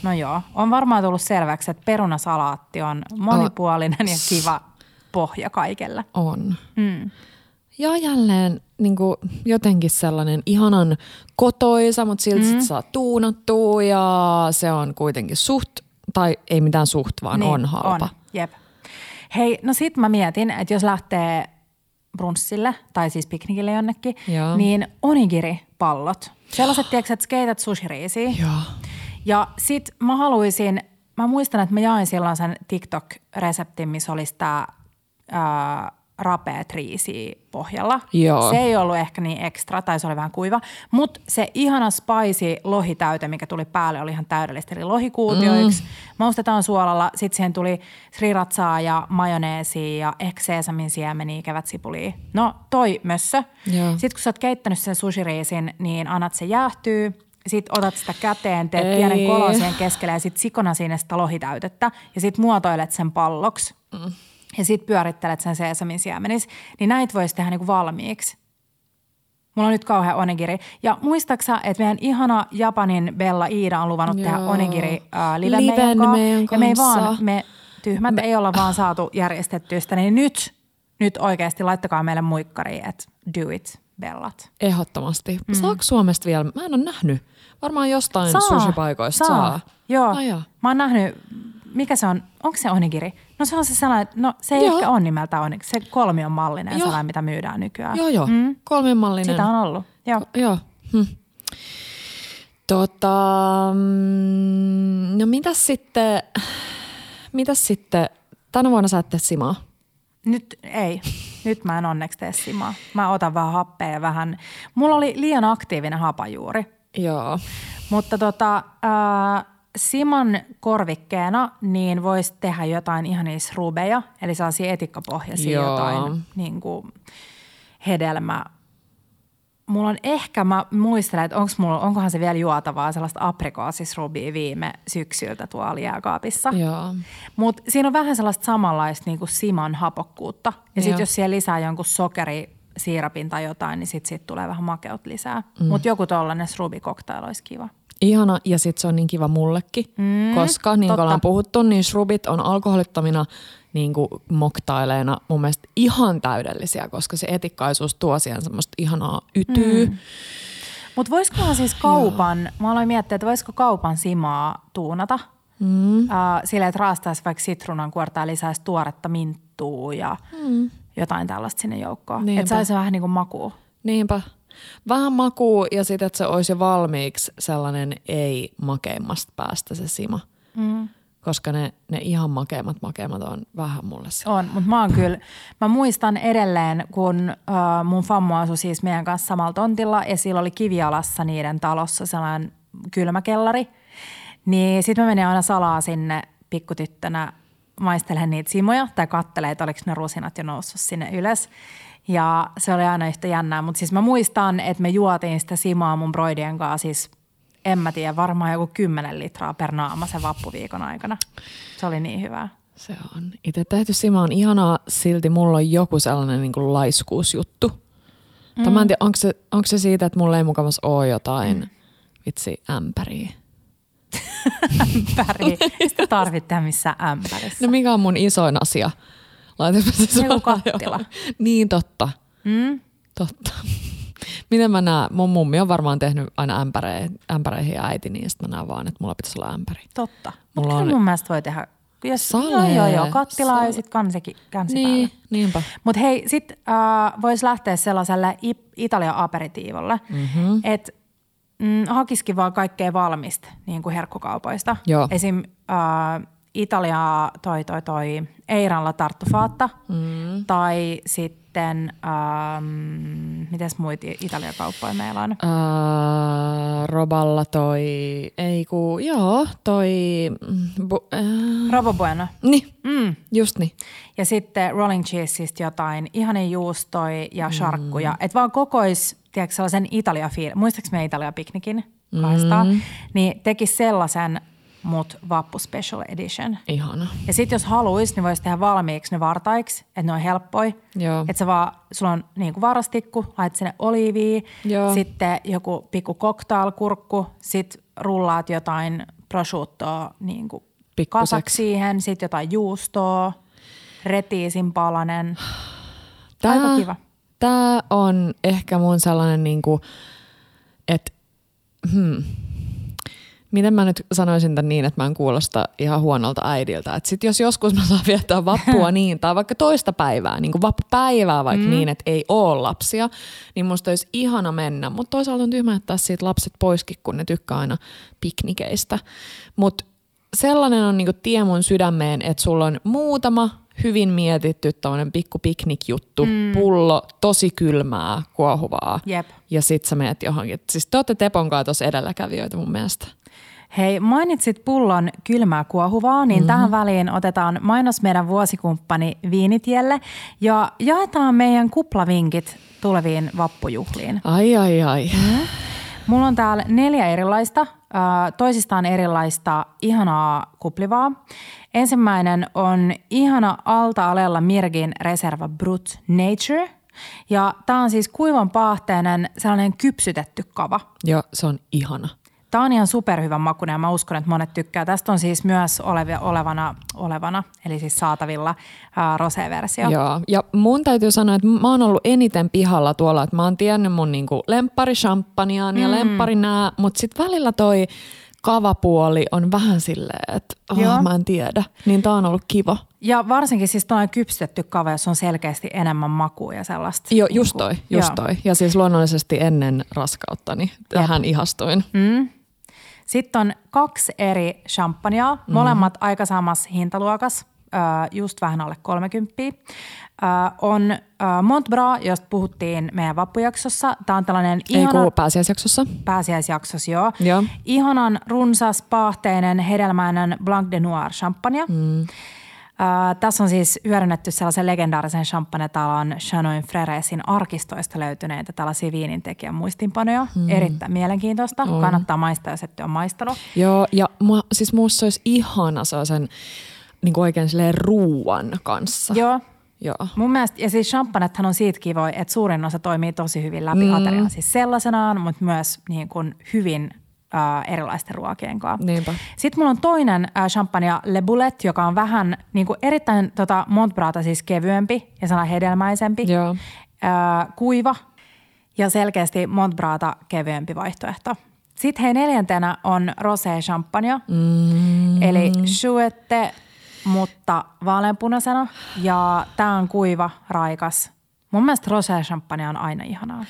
No joo, on varmaan tullut selväksi, että perunasalaatti on monipuolinen ja kiva pohja kaikelle. On. Mm. Ja jälleen niin kuin jotenkin sellainen ihanan kotoisa, mutta silti mm. saa tuunattua ja se on kuitenkin suht, tai ei mitään suht, vaan niin, on halpa. On. Jep. Hei, no sit mä mietin, että jos lähtee brunssille tai siis piknikille jonnekin, Joo. niin onigiri-pallot. Sellaiset, tiedätkö, että skeität sushiriisiä. Joo. Ja sit mä haluaisin, mä muistan, että mä jain silloin sen TikTok-reseptin, missä olisi tämä rapeat riisi pohjalla. Joo. Se ei ollut ehkä niin ekstra, tai se oli vähän kuiva. Mutta se ihana spicy lohitäyte, mikä tuli päälle, oli ihan täydellistä. Eli lohikuutioiksi, mm. maustetaan suolalla, sitten siihen tuli sriratsaa ja majoneesia ja ehkä seesamin siemeniä, kevätsipulia. No toi mössö. Sitten kun sä oot keittänyt sen sushiriisin, niin annat se jäähtyy – sit otat sitä käteen, teet Ei. pienen kolon siihen keskelle ja sit sikona sinne sitä lohitäytettä ja sit muotoilet sen palloksi. Mm. Ja sit pyörittelet sen seesamin siemenis. Niin näitä voisi tehdä niinku valmiiksi. Mulla on nyt kauhean onigiri. Ja muistaaksä, että meidän ihana Japanin Bella Iida on luvannut Joo. tehdä onigiri äh, live Liven meidän, kanssa. meidän Ja me ei kanssa. vaan, me tyhmät me... ei olla vaan saatu järjestettyä sitä. Niin nyt, nyt oikeasti laittakaa meille muikkariin, että do it, Bellat. Ehdottomasti. Mm. Saako Suomesta vielä? Mä en ole nähnyt. Varmaan jostain Saa, sushipaikoista saa. saa. Joo. Ai. Mä oon nähnyt, mikä se on, onko se onigiri? No se on se sellainen, no se ei Joo. ehkä ole nimeltä onigiri, se kolmion mallinen Joo. sellainen, mitä myydään nykyään. Joo, joo. Mm. Kolmenmallinen. Sitä on ollut, joo. Joo. Hm. Tota, mm, no mitäs sitten, mitäs sitten, tänä vuonna sä et tee simaa? Nyt ei. Nyt mä en onneksi tee simaa. Mä otan vähän happea ja vähän. Mulla oli liian aktiivinen hapajuuri. Joo. Mutta tota, äh, Siman korvikkeena niin voisi tehdä jotain ihan niissä rubeja, eli sellaisia etikkapohjaisia Joo. jotain niin kuin hedelmä. Mulla on ehkä, mä muistelen, että onks mulla, onkohan se vielä juotavaa sellaista aprikoosisrubia viime syksyltä tuolla jääkaapissa. Mutta siinä on vähän sellaista samanlaista niin kuin siman hapokkuutta. Ja sitten jos siellä lisää jonkun sokeri, siirapin tai jotain, niin sitten sit tulee vähän makeut lisää. Mm. Mutta joku tollainen srubi-cocktail olisi kiva. Ihana ja sitten se on niin kiva mullekin, mm, koska niin kuin ollaan puhuttu, niin shrubit on alkoholittomina niin kuin moktaileina mun mielestä ihan täydellisiä, koska se etikkaisuus tuo siihen semmoista ihanaa ytyy. Mm. Mutta voisikohan siis kaupan, mä aloin miettiä, että voisiko kaupan simaa tuunata mm. uh, silleen, että raastaisi vaikka sitruunan kuorta ja lisäisi tuoretta minttua ja mm. jotain tällaista sinne joukkoon. Että saisi vähän niin kuin makua. Niinpä. Vähän makuu ja sitten, että se olisi jo valmiiksi sellainen ei makeimmasta päästä se sima. Mm. Koska ne, ne ihan makeimmat makeimmat on vähän mulle se. On, mutta mä oon kyllä, mä muistan edelleen, kun äh, mun fammo asui siis meidän kanssa samalla tontilla ja sillä oli kivialassa niiden talossa sellainen kylmäkellari. Niin sit mä menin aina salaa sinne pikkutyttönä maistelemaan niitä simoja tai kattelee, että oliko ne rusinat jo noussut sinne ylös. Ja se oli aina yhtä jännää, mutta siis mä muistan, että me juotiin sitä simaa mun broidien kanssa siis en mä tiedä, varmaan joku 10 litraa per naama sen vappuviikon aikana. Se oli niin hyvää. Se on. Itse tehty sima on ihanaa, silti mulla on joku sellainen niin kuin laiskuusjuttu. Mm. Tai mä en tiedä, onko se, onko se siitä, että mulla ei mukavasti ole jotain mm. vitsi ämpäriä. Ämpäri. Sitä tarvitsee missään ämpärissä. No mikä on mun isoin asia? Laitapa se Joku kattila. Niin totta. Mm? Totta. Miten mä näen? Mun mummi on varmaan tehnyt aina ämpäreihin, ämpäreihin ja äiti, niin sitten mä näen vaan, että mulla pitäisi olla ämpäri. Totta. Mulla Mutta on- mun mielestä voi tehdä, jos, Salee. joo, joo, joo, kattilaa ja Salee. sitten kansikin, kansi Niin, niinpä. Mutta hei, sit äh, voisi lähteä sellaiselle Italian aperitiivolle, mm-hmm. että mm, hakisikin vaan kaikkea valmista niin kuin herkkukaupoista. Joo. Esim. Äh, Italia toi toi toi Eiranla tarttufaatta mm. tai sitten, ähm, mitäs muita Italian kauppoja meillä on? Ää, Roballa toi, ei ku, joo, toi, mm, bu, ää, Robo Bueno. niin, Mm. just niin. Ja sitten rolling cheeseista jotain, ihanen juustoi ja sharkkuja. Mm. Että vaan kokois, tiedätkö, sellaisen italia fiil Muistaaks me Italia piknikin kahdestaan? Mm. Niin tekis sellaisen, mut vappu special edition. Ihana. Ja sitten jos haluais, niin voisi tehdä valmiiksi ne vartaiksi, että ne on helppoi. Joo. Että sä vaan, sulla on niin kuin varastikku, laitat sinne oliivia, Joo. sitten joku pikku cocktailkurkku, sit rullaat jotain prosciuttoa niin kuin kasaksi siihen, sitten jotain juustoa, retiisin palanen. Tää, Aika kiva. Tää on ehkä mun sellainen niinku, että hmm, miten mä nyt sanoisin tämän niin, että mä en kuulosta ihan huonolta äidiltä. Että sit jos joskus mä saan viettää vappua niin, tai vaikka toista päivää, niin kuin vappupäivää vaikka mm. niin, että ei ole lapsia, niin musta olisi ihana mennä. Mutta toisaalta on tyhmä jättää siitä lapset poiskin, kun ne tykkää aina piknikeistä. Mutta sellainen on niinku tie mun sydämeen, että sulla on muutama hyvin mietitty tämmöinen pikku piknikjuttu, mm. pullo, tosi kylmää, kuohuvaa. Jep. Ja sit sä menet johonkin. Siis te ootte Tepon kanssa edelläkävijöitä mun mielestä. Hei, mainitsit pullon kylmää kuohuvaa, niin mm-hmm. tähän väliin otetaan mainos meidän vuosikumppani Viinitielle ja jaetaan meidän kuplavinkit tuleviin vappujuhliin. Ai ai ai. Mm. Mulla on täällä neljä erilaista, toisistaan erilaista ihanaa kuplivaa. Ensimmäinen on ihana alta-alella Mirgin Reserva Brut Nature. Ja tämä on siis kuivan paahteinen sellainen kypsytetty kava. Joo, se on ihana. Tämä on ihan superhyvän makuinen ja mä uskon, että monet tykkää. Tästä on siis myös olevia, olevana, olevana, eli siis saatavilla ää, rosé-versio. Joo, ja mun täytyy sanoa, että mä oon ollut eniten pihalla tuolla, että mä oon tiennyt mun niinku lemppari champagneaan ja mm. lemppari nää, mutta sitten välillä toi kavapuoli on vähän silleen, että oh, mä en tiedä. Niin tää on ollut kiva. Ja varsinkin siis tuo kypsytetty kava, jos on selkeästi enemmän makua ja sellaista. Joo, just toi, just Joo. toi. Ja siis luonnollisesti ennen raskautta, niin tähän ihastuin. Mm. Sitten on kaksi eri champagnea, mm. molemmat aika samassa hintaluokas, just vähän alle 30. On Montbra, josta puhuttiin meidän vappujaksossa. Tämä on tällainen ihana... Ei pääsiäisjaksossa. Pääsiäisjaksossa, joo. joo. Ihanan runsas, paahteinen, hedelmäinen Blanc de Noir champagne. Mm. Uh, tässä on siis hyödynnetty sellaisen legendaarisen champagnetalon Chanoin Freresin arkistoista löytyneitä tällaisia viinintekijän muistinpanoja. Mm. Erittäin mielenkiintoista. On. Kannattaa maistaa, jos ette ole maistanut. Joo, ja mua, siis muussa olisi ihana sellaisen niin oikein ruuan kanssa. Joo. Joo. Mun mielestä, ja siis champagnethan on siitä kivoja, että suurin osa toimii tosi hyvin läpi mm. aterian. Siis sellaisenaan, mutta myös niin kuin hyvin äh, erilaisten ruokien kanssa. Niinpä. Sitten mulla on toinen äh, champagne Le Boulet, joka on vähän niin kuin erittäin tota, Montbrata siis kevyempi ja sana hedelmäisempi. Joo. Äh, kuiva ja selkeästi Montbrata kevyempi vaihtoehto. Sitten hei neljäntenä on rosé champagne, mm. eli chouette, mutta vaaleanpunaisena. Ja tämä on kuiva, raikas. Mun mielestä rosé champagne on aina ihanaa.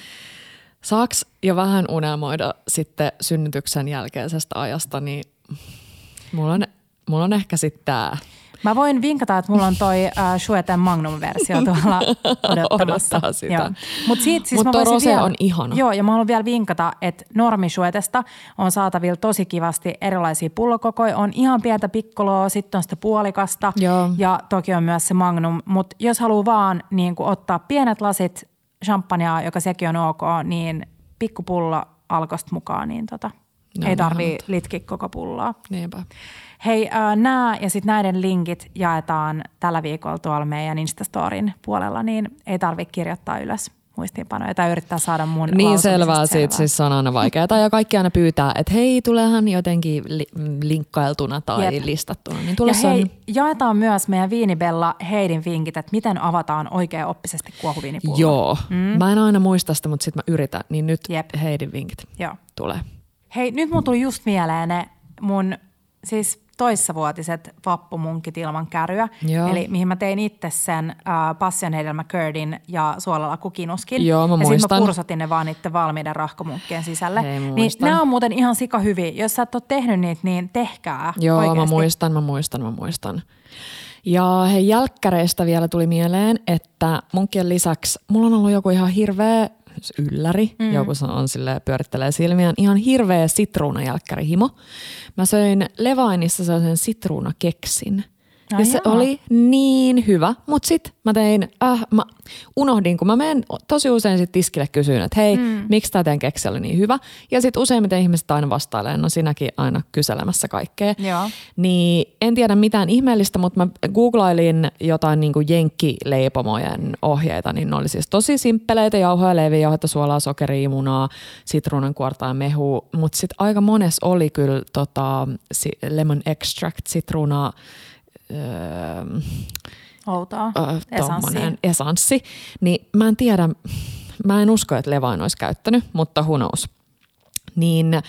Saaks jo vähän unelmoida sitten synnytyksen jälkeisestä ajasta, niin mulla on, mulla on ehkä sitten tämä. Mä voin vinkata, että mulla on toi äh, Shueten Magnum-versio tuolla odottamassa. Odottaa sitä. Mutta siis Mut rose vielä, on ihana. Joo, ja mä haluan vielä vinkata, että normi Shuetesta on saatavilla tosi kivasti erilaisia pullokokoja. On ihan pientä pikkoloa, sitten on sitä puolikasta joo. ja toki on myös se Magnum. Mutta jos haluaa vaan niin ottaa pienet lasit champagnea, joka sekin on ok, niin pikkupullo alkosta mukaan, niin tota, no, ei tarvii litki koko pulloa. Niinpä. Hei, äh, nämä ja sitten näiden linkit jaetaan tällä viikolla tuolla meidän Instastorin puolella, niin ei tarvitse kirjoittaa ylös muistiinpanoja tai yrittää saada mun Niin selvää, siitä siis on aina vaikeaa. Ja kaikki aina pyytää, että hei, tulehan jotenkin li- linkkailtuna tai Jep. listattuna. Niin ja hei, on... jaetaan myös meidän Viinibella Heidin vinkit, että miten avataan oikein oppisesti kuohuviinipullo. Joo, mm. mä en aina muista sitä, mutta sitten mä yritän. Niin nyt Jep. Heidin vinkit Joo. tulee. Hei, nyt mun tuli just mieleen ne mun siis toissavuotiset vappumunkit ilman käryä. Joo. Eli mihin mä tein itse sen äh, passionhedelmä kördin ja suolalla kukinuskin. Joo, mä ja sitten mä kursotin ne vaan niiden valmiiden rahkomunkkien sisälle. Hei, niin nämä on muuten ihan sika hyviä. Jos sä et ole tehnyt niitä, niin tehkää Joo, oikeasti. mä muistan, mä muistan, mä muistan. Ja he jälkkäreistä vielä tuli mieleen, että munkkien lisäksi mulla on ollut joku ihan hirveä ylläri. Mm. Joku on sille pyörittelee silmiään. Ihan hirveä sitruunajälkkärihimo. Mä söin Levainissa sellaisen sitruunakeksin. Ja Ai se jaa. oli niin hyvä, mutta sitten mä tein, äh, mä unohdin, kun mä menen tosi usein sit tiskille kysyin, että hei, mm. miksi tämä teidän keksi oli niin hyvä. Ja sitten useimmiten ihmiset aina vastailee, no sinäkin aina kyselemässä kaikkea. Joo. Niin en tiedä mitään ihmeellistä, mutta mä googlailin jotain niin kuin jenkkileipomojen ohjeita, niin ne oli siis tosi simppeleitä, jauhoja, leiviä, jauhetta, suolaa, sokeria, munaa, sitruunan kuortaa ja mehu. Mutta sitten aika mones oli kyllä tota, lemon extract, sitruunaa, öö, Outoa. Esanssi. esanssi. Niin mä en tiedä, mä en usko, että Levain olisi käyttänyt, mutta who knows. Niin äh,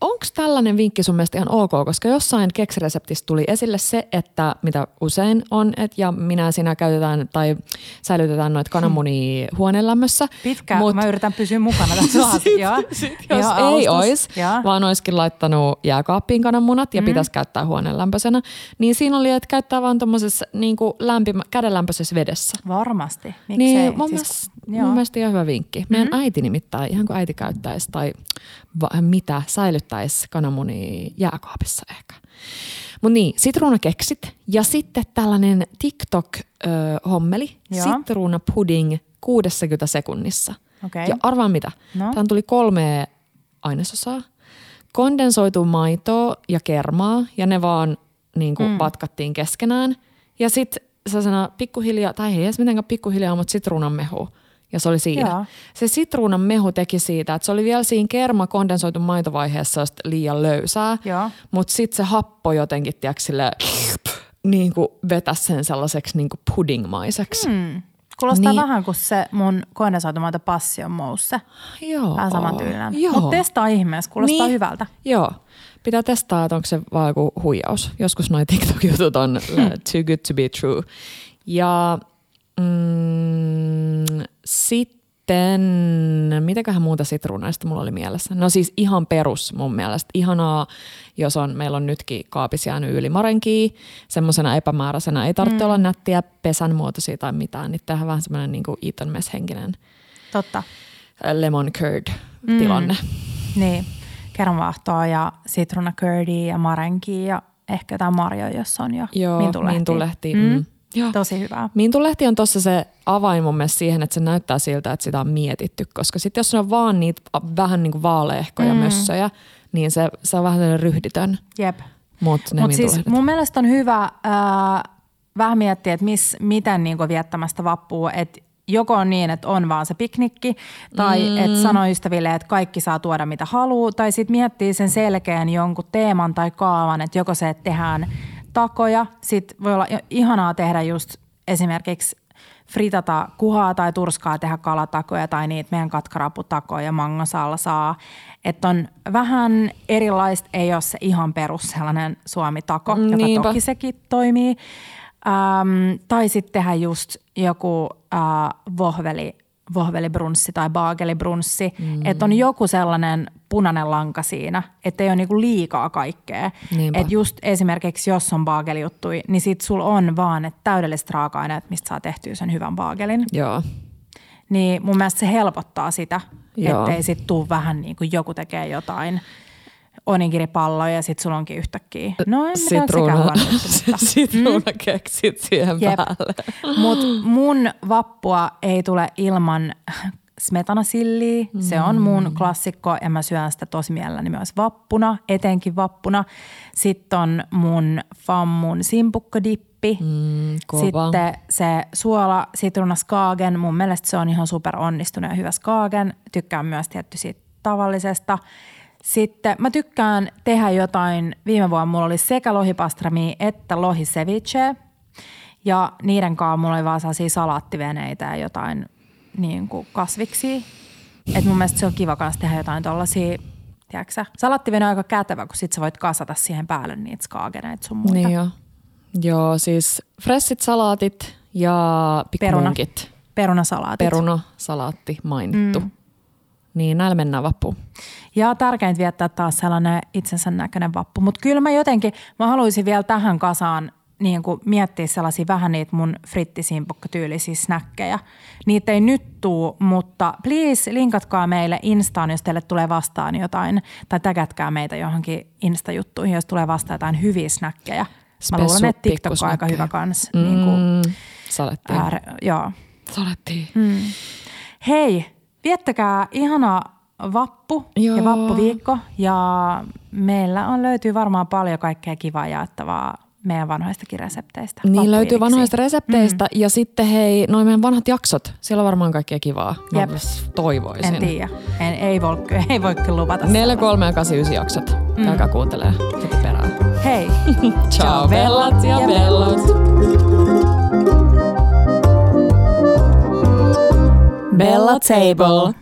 onko tällainen vinkki sun mielestä ihan ok, koska jossain keksireseptissä tuli esille se, että mitä usein on, että ja minä sinä käytetään tai säilytetään noita kananmunia hmm. huoneenlämmössä. Pitkä, mut, mä yritän pysyä mukana tässä sit, sit, jos Joo, ei olisi, vaan olisikin laittanut jääkaappiin kananmunat ja mm. pitäisi käyttää huoneenlämpöisenä, niin siinä oli, että käyttää vaan tuommoisessa niin kädenlämpöisessä kädenlämpöisessä vedessä. Varmasti, miksei? Niin, mun, siis, mielestä, mun mielestä ihan hyvä vinkki. Meidän mm-hmm. äiti nimittäin, ihan kuin äiti käyttäisi tai va, mitä, säilyttäisi kananmunia jääkaapissa ehkä. Mutta niin, sitruunakeksit ja sitten tällainen TikTok-hommeli, sitruunapudding 60 sekunnissa. Okay. Ja arvaa mitä, no. tämä tuli kolme ainesosaa. Kondensoitu maitoa ja kermaa ja ne vaan niin kuin mm. vatkattiin keskenään. Ja sitten sellaisena pikkuhiljaa, tai ei edes mitenkään pikkuhiljaa, mutta sitruunan mehu. Ja se oli siinä. Joo. Se sitruunan mehu teki siitä, että se oli vielä siinä kerma kondensoitu maitovaiheessa liian löysää. Mutta sitten se happo jotenkin, tiedätkö, sille, niin kuin vetäisi sen sellaiseksi niin kuin puddingmaiseksi. Mm. Kuulostaa Niin. vähän kuin se mun kondensoitumaita passion mousse. Joo. Vähän samantyylinen. Joo. Mutta testaa ihmeessä, kuulostaa Niin. hyvältä. Joo. Pitää testaa, että onko se vaan joku huijaus. Joskus noi TikTok-jutut on uh, too good to be true. Ja mm, sitten, mitäköhän muuta sitruunaista mulla oli mielessä? No siis ihan perus mun mielestä. Ihanaa, jos on, meillä on nytkin kaapissa jäänyt yli marenkia. Semmoisena epämääräisenä ei tarvitse mm. olla nättiä pesän muotoisia tai mitään. Niin tehdään vähän semmoinen niin Eton Mess-henkinen Totta. äh, lemon curd-tilanne. Mm. Niin. Kermavaahtoa ja sitruuna curdia ja marenkia ja ehkä jotain marjoja, jos on jo Joo, mintulehtiä. mintulehti. Mm. Mm. Joo. Tosi hyvää. Mintulehti on tuossa se avain mun mielestä siihen, että se näyttää siltä, että sitä on mietitty, koska sitten jos se on vaan niitä vähän niin kuin vaaleehkoja mm. mössöjä, niin se, se on vähän ryhditön, Jep. mutta Mutta siis mun mielestä on hyvä ää, vähän miettiä, että mis, miten niin viettämästä vappua, että joko on niin, että on vaan se piknikki, tai mm. että sanoo ystäville, että kaikki saa tuoda mitä haluaa, tai sitten miettii sen selkeän jonkun teeman tai kaavan, että joko se, että tehdään takoja, sitten voi olla ihanaa tehdä just esimerkiksi fritata kuhaa tai turskaa tehdä kalatakoja tai niitä meidän katkaraputakoja mangosalsaa. Että on vähän erilaista, ei ole se ihan perus sellainen suomi-tako, joka Niinpä. toki sekin toimii. Ähm, tai sitten tehdä just joku äh, vohveli, vohvelibrunssi tai baagelibrunssi. Mm. Että on joku sellainen punainen lanka siinä, että ei ole niinku liikaa kaikkea. Että just esimerkiksi jos on baagelijuttui, niin sit sul on vaan ne täydelliset raaka-aineet, mistä saa tehtyä sen hyvän baagelin. Joo. Niin mun mielestä se helpottaa sitä, Joo. ettei sit tuu vähän niin kuin joku tekee jotain onigiripalloja ja sit sulla onkin yhtäkkiä. No en mutta. Sitruuna keksit siihen Jep. päälle. Mutta mun vappua ei tule ilman smetanasilliä. Se on mun klassikko ja mä syön sitä tosi mielelläni myös vappuna, etenkin vappuna. Sitten on mun fammun simpukkodippi. Mm, kova. Sitten se suola, sitruuna skaagen. Mun mielestä se on ihan super onnistunut ja hyvä skaagen. Tykkään myös tietty siitä tavallisesta. Sitten mä tykkään tehdä jotain, viime vuonna mulla oli sekä lohipastrami että lohiseviche. Ja niiden kanssa mulla oli vaan sellaisia salaattiveneitä ja jotain niin kuin kasviksi. Et mun mielestä se on kiva kanssa tehdä jotain tollasia, tiedätkö? Salaattivene on aika kätevä, kun sit sä voit kasata siihen päälle niitä skaageneita sun muita. Niin joo. Joo, siis fressit salaatit ja. Perunasalaatit. Peruna, salaatti mainittu. Mm. Niin näillä mennään vappuun. Ja tärkeintä viettää taas sellainen itsensä näköinen vappu. Mutta kyllä mä jotenkin, mä haluaisin vielä tähän kasaan niin kuin miettiä sellaisia vähän niitä mun frittisimpukkatyylisiä snäkkejä. Niitä ei nyt tuu, mutta please linkatkaa meille Instaan, jos teille tulee vastaan jotain. Tai tägätkää meitä johonkin Insta-juttuihin, jos tulee vastaan jotain hyviä snäkkejä. Mä luulen, että TikTok on aika hyvä kans. Mm, Niin kuin, salettiin. ääre, joo. Salettiin. Hei, viettäkää ihana vappu Joo. ja vappuviikko. Ja meillä on löytyy varmaan paljon kaikkea kivaa jaettavaa meidän vanhoistakin resepteistä. Niin löytyy vanhoista resepteistä mm. ja sitten hei, noin meidän vanhat jaksot, siellä on varmaan kaikkea kivaa. Mä Jep. toivoisin. En tiedä. En, ei, voi, ei voi kyllä luvata 4, sellaista. 3 ja 8, 9 jaksot. Mm. Käykää kuuntelee heti perään. Hei. Ciao bellat ja bellot. Bella Table.